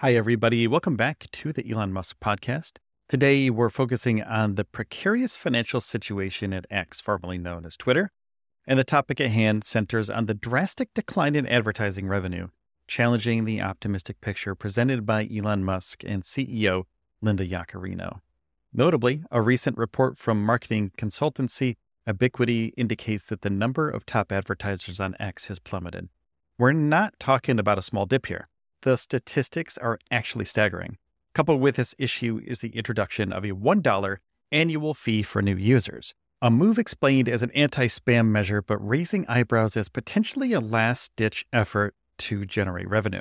Hi, everybody. Welcome back to the Elon Musk podcast. Today, we're focusing on the precarious financial situation at X, formerly known as Twitter. And the topic at hand centers on the drastic decline in advertising revenue, challenging the optimistic picture presented by Elon Musk and CEO Linda Yaccarino. Notably, a recent report from marketing consultancy Ebiquity indicates that the number of top advertisers on X has plummeted. We're not talking about a small dip here the statistics are actually staggering. Coupled with this issue is the introduction of a $1 annual fee for new users, a move explained as an anti spam measure, but raising eyebrows as potentially a last ditch effort to generate revenue.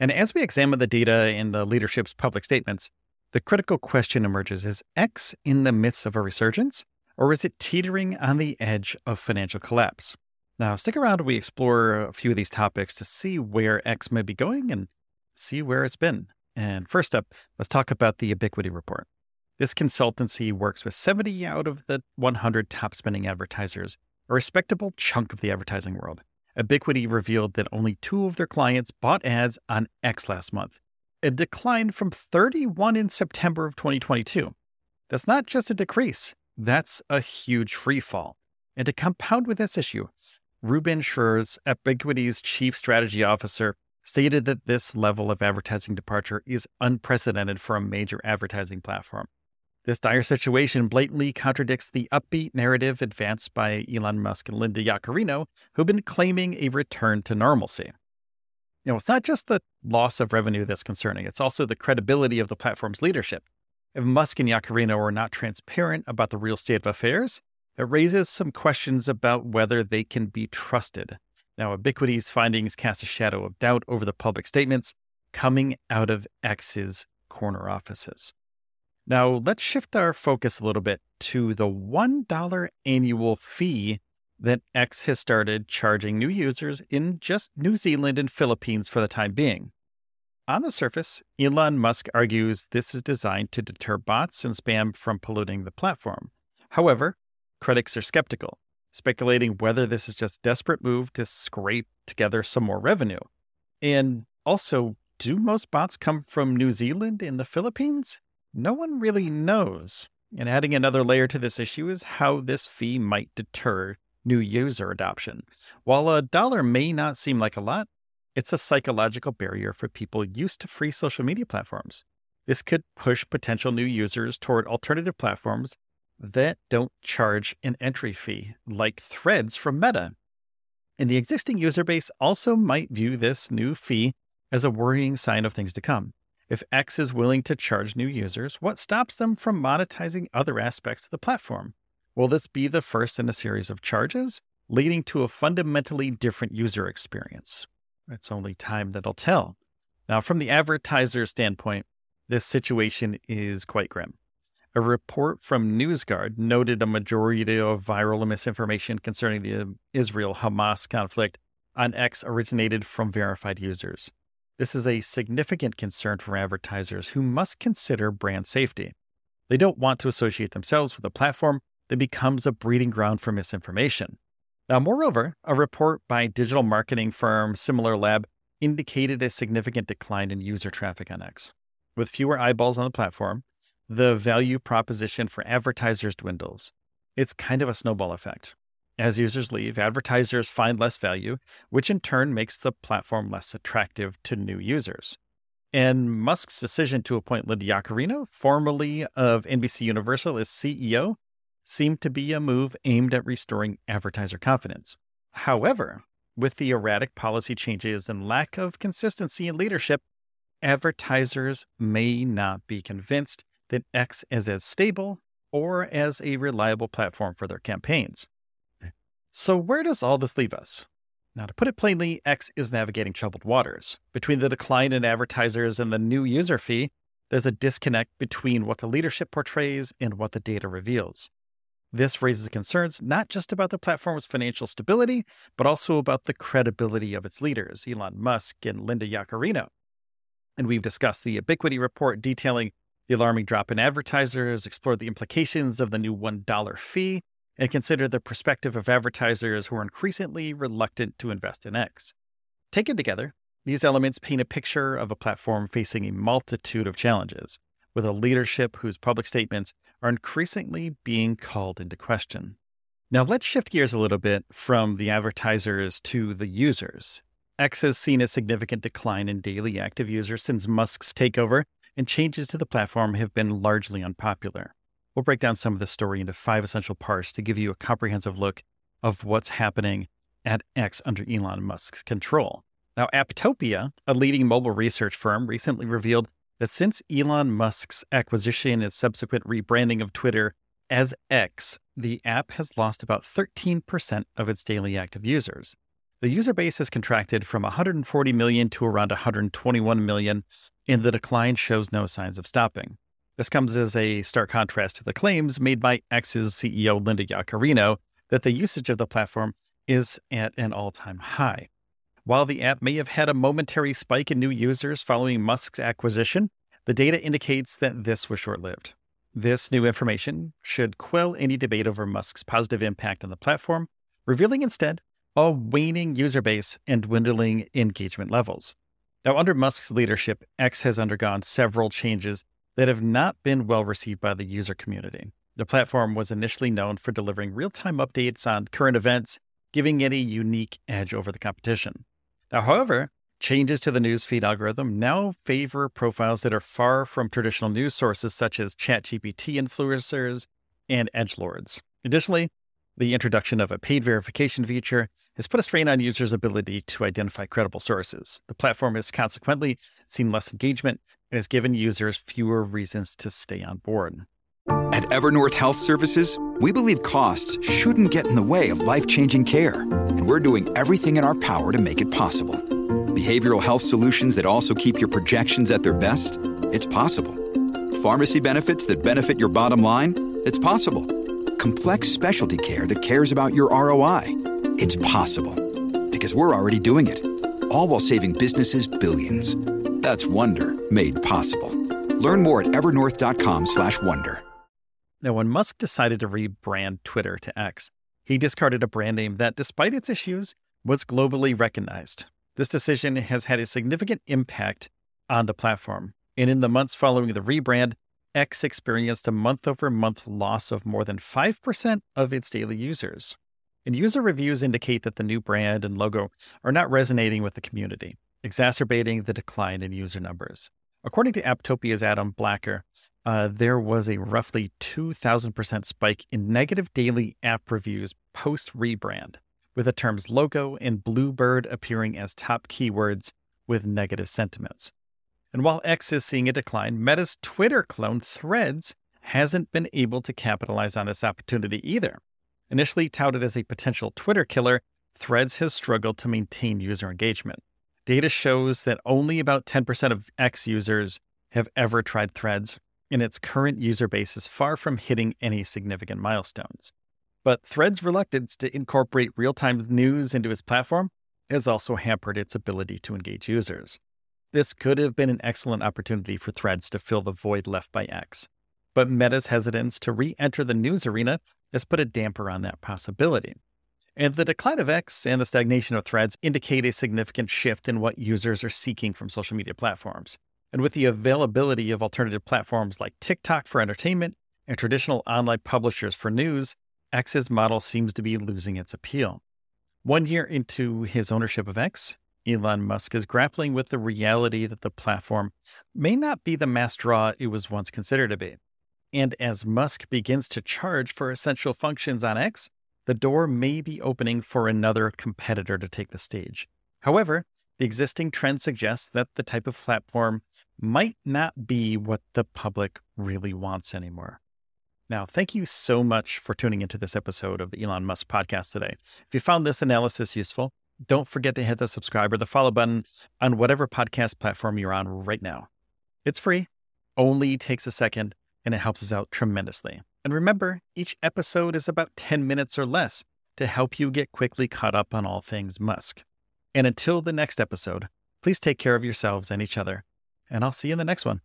And as we examine the data in the leadership's public statements, the critical question emerges is X in the midst of a resurgence, or is it teetering on the edge of financial collapse? Now, stick around we explore a few of these topics to see where X may be going and see where it's been. And first up, let's talk about the Ebiquity report. This consultancy works with 70 out of the 100 top spending advertisers, a respectable chunk of the advertising world. Ebiquity revealed that only two of their clients bought ads on X last month, a decline from 31 in September of 2022. That's not just a decrease, that's a huge free fall. And to compound with this issue, Ruben Schreurs, Ebiquity's chief strategy officer, stated that this level of advertising departure is unprecedented for a major advertising platform. This dire situation blatantly contradicts the upbeat narrative advanced by Elon Musk and Linda Yaccarino, who've been claiming a return to normalcy. Know, it's not just the loss of revenue that's concerning, it's also the credibility of the platform's leadership. If Musk and Yaccarino are not transparent about the real state of affairs, it raises some questions about whether they can be trusted. Now, Ebiquity's findings cast a shadow of doubt over the public statements coming out of X's corner offices. Now, let's shift our focus a little bit to the $1 annual fee that X has started charging new users in just New Zealand and Philippines for the time being. On the surface, Elon Musk argues this is designed to deter bots and spam from polluting the platform. However, critics are skeptical speculating whether this is just desperate move to scrape together some more revenue. And also, do most bots come from New Zealand and the Philippines? No one really knows. And adding another layer to this issue is how this fee might deter new user adoption. While a dollar may not seem like a lot, it's a psychological barrier for people used to free social media platforms. This could push potential new users toward alternative platforms that don't charge an entry fee, like Threads from Meta. And the existing user base also might view this new fee as a worrying sign of things to come. If X is willing to charge new users, what stops them from monetizing other aspects of the platform? Will this be the first in a series of charges, leading to a fundamentally different user experience? It's only time that'll tell. Now, from the advertiser standpoint, this situation is quite grim. A report from NewsGuard noted a majority of viral misinformation concerning the um, Israel Hamas conflict on X originated from verified users. This is a significant concern for advertisers who must consider brand safety. They don't want to associate themselves with a platform that becomes a breeding ground for misinformation. Now, moreover, a report by digital marketing firm SimilarLab indicated a significant decline in user traffic on X. With fewer eyeballs on the platform, the value proposition for advertisers dwindles. It's kind of a snowball effect. As users leave, advertisers find less value, which in turn makes the platform less attractive to new users. And Musk's decision to appoint Linda Yaccarino, formerly of NBC Universal, as CEO, seemed to be a move aimed at restoring advertiser confidence. However, with the erratic policy changes and lack of consistency in leadership, advertisers may not be convinced that X is as stable or as a reliable platform for their campaigns. Eh. So, where does all this leave us? Now, to put it plainly, X is navigating troubled waters. Between the decline in advertisers and the new user fee, there's a disconnect between what the leadership portrays and what the data reveals. This raises concerns not just about the platform's financial stability, but also about the credibility of its leaders, Elon Musk and Linda Yaccarino. And we've discussed the Ebiquity report detailing the alarming drop in advertisers, explored the implications of the new $1 fee, and considered the perspective of advertisers who are increasingly reluctant to invest in X. Taken together, these elements paint a picture of a platform facing a multitude of challenges, with a leadership whose public statements are increasingly being called into question. Now, let's shift gears a little bit from the advertisers to the users. X has seen a significant decline in daily active users since Musk's takeover, and changes to the platform have been largely unpopular. We'll break down some of this story into five essential parts to give you a comprehensive look of what's happening at X under Elon Musk's control. Now, Apptopia, a leading mobile research firm, recently revealed that since Elon Musk's acquisition and subsequent rebranding of Twitter as X, the app has lost about 13% of its daily active users. The user base has contracted from 140 million to around 121 million, and the decline shows no signs of stopping. This comes as a stark contrast to the claims made by X's CEO Linda Yaccarino that the usage of the platform is at an all time high. While the app may have had a momentary spike in new users following Musk's acquisition, the data indicates that this was short lived. This new information should quell any debate over Musk's positive impact on the platform, revealing instead a waning user base and dwindling engagement levels. Now, under Musk's leadership, X has undergone several changes that have not been well received by the user community. The platform was initially known for delivering real time updates on current events, giving it a unique edge over the competition. Now, however, changes to the newsfeed algorithm now favor profiles that are far from traditional news sources such as ChatGPT influencers and edgelords. Additionally, the introduction of a paid verification feature has put a strain on users' ability to identify credible sources. The platform has consequently seen less engagement and has given users fewer reasons to stay on board. At Evernorth Health Services, we believe costs shouldn't get in the way of life changing care, and we're doing everything in our power to make it possible. Behavioral health solutions that also keep your projections at their best? It's possible. Pharmacy benefits that benefit your bottom line? It's possible. Complex specialty care that cares about your ROI? It's possible. Because we're already doing it. All while saving businesses billions. That's Wonder made possible. Learn more at evernorth.com/wonder. Now, when Musk decided to rebrand Twitter to X, he discarded a brand name that, despite its issues, was globally recognized. This decision has had a significant impact on the platform. And in the months following the rebrand, X experienced a month over month loss of more than 5% of its daily users. And user reviews indicate that the new brand and logo are not resonating with the community, exacerbating the decline in user numbers. According to Apptopia's Adam Blacker, uh, there was a roughly 2,000% spike in negative daily app reviews post rebrand, with the terms logo and bluebird appearing as top keywords with negative sentiments. And while X is seeing a decline, Meta's Twitter clone Threads hasn't been able to capitalize on this opportunity either. Initially touted as a potential Twitter killer, Threads has struggled to maintain user engagement. Data shows that only about 10% of X users have ever tried Threads, and its current user base is far from hitting any significant milestones. But Threads' reluctance to incorporate real time news into its platform has also hampered its ability to engage users. This could have been an excellent opportunity for Threads to fill the void left by X. But Meta's hesitance to re enter the news arena has put a damper on that possibility. And the decline of X and the stagnation of threads indicate a significant shift in what users are seeking from social media platforms. And with the availability of alternative platforms like TikTok for entertainment and traditional online publishers for news, X's model seems to be losing its appeal. One year into his ownership of X, Elon Musk is grappling with the reality that the platform may not be the mass draw it was once considered to be. And as Musk begins to charge for essential functions on X, the door may be opening for another competitor to take the stage. However, the existing trend suggests that the type of platform might not be what the public really wants anymore. Now, thank you so much for tuning into this episode of the Elon Musk podcast today. If you found this analysis useful, don't forget to hit the subscribe or the follow button on whatever podcast platform you're on right now. It's free, only takes a second, and it helps us out tremendously. And remember, each episode is about 10 minutes or less to help you get quickly caught up on all things Musk. And until the next episode, please take care of yourselves and each other, and I'll see you in the next one.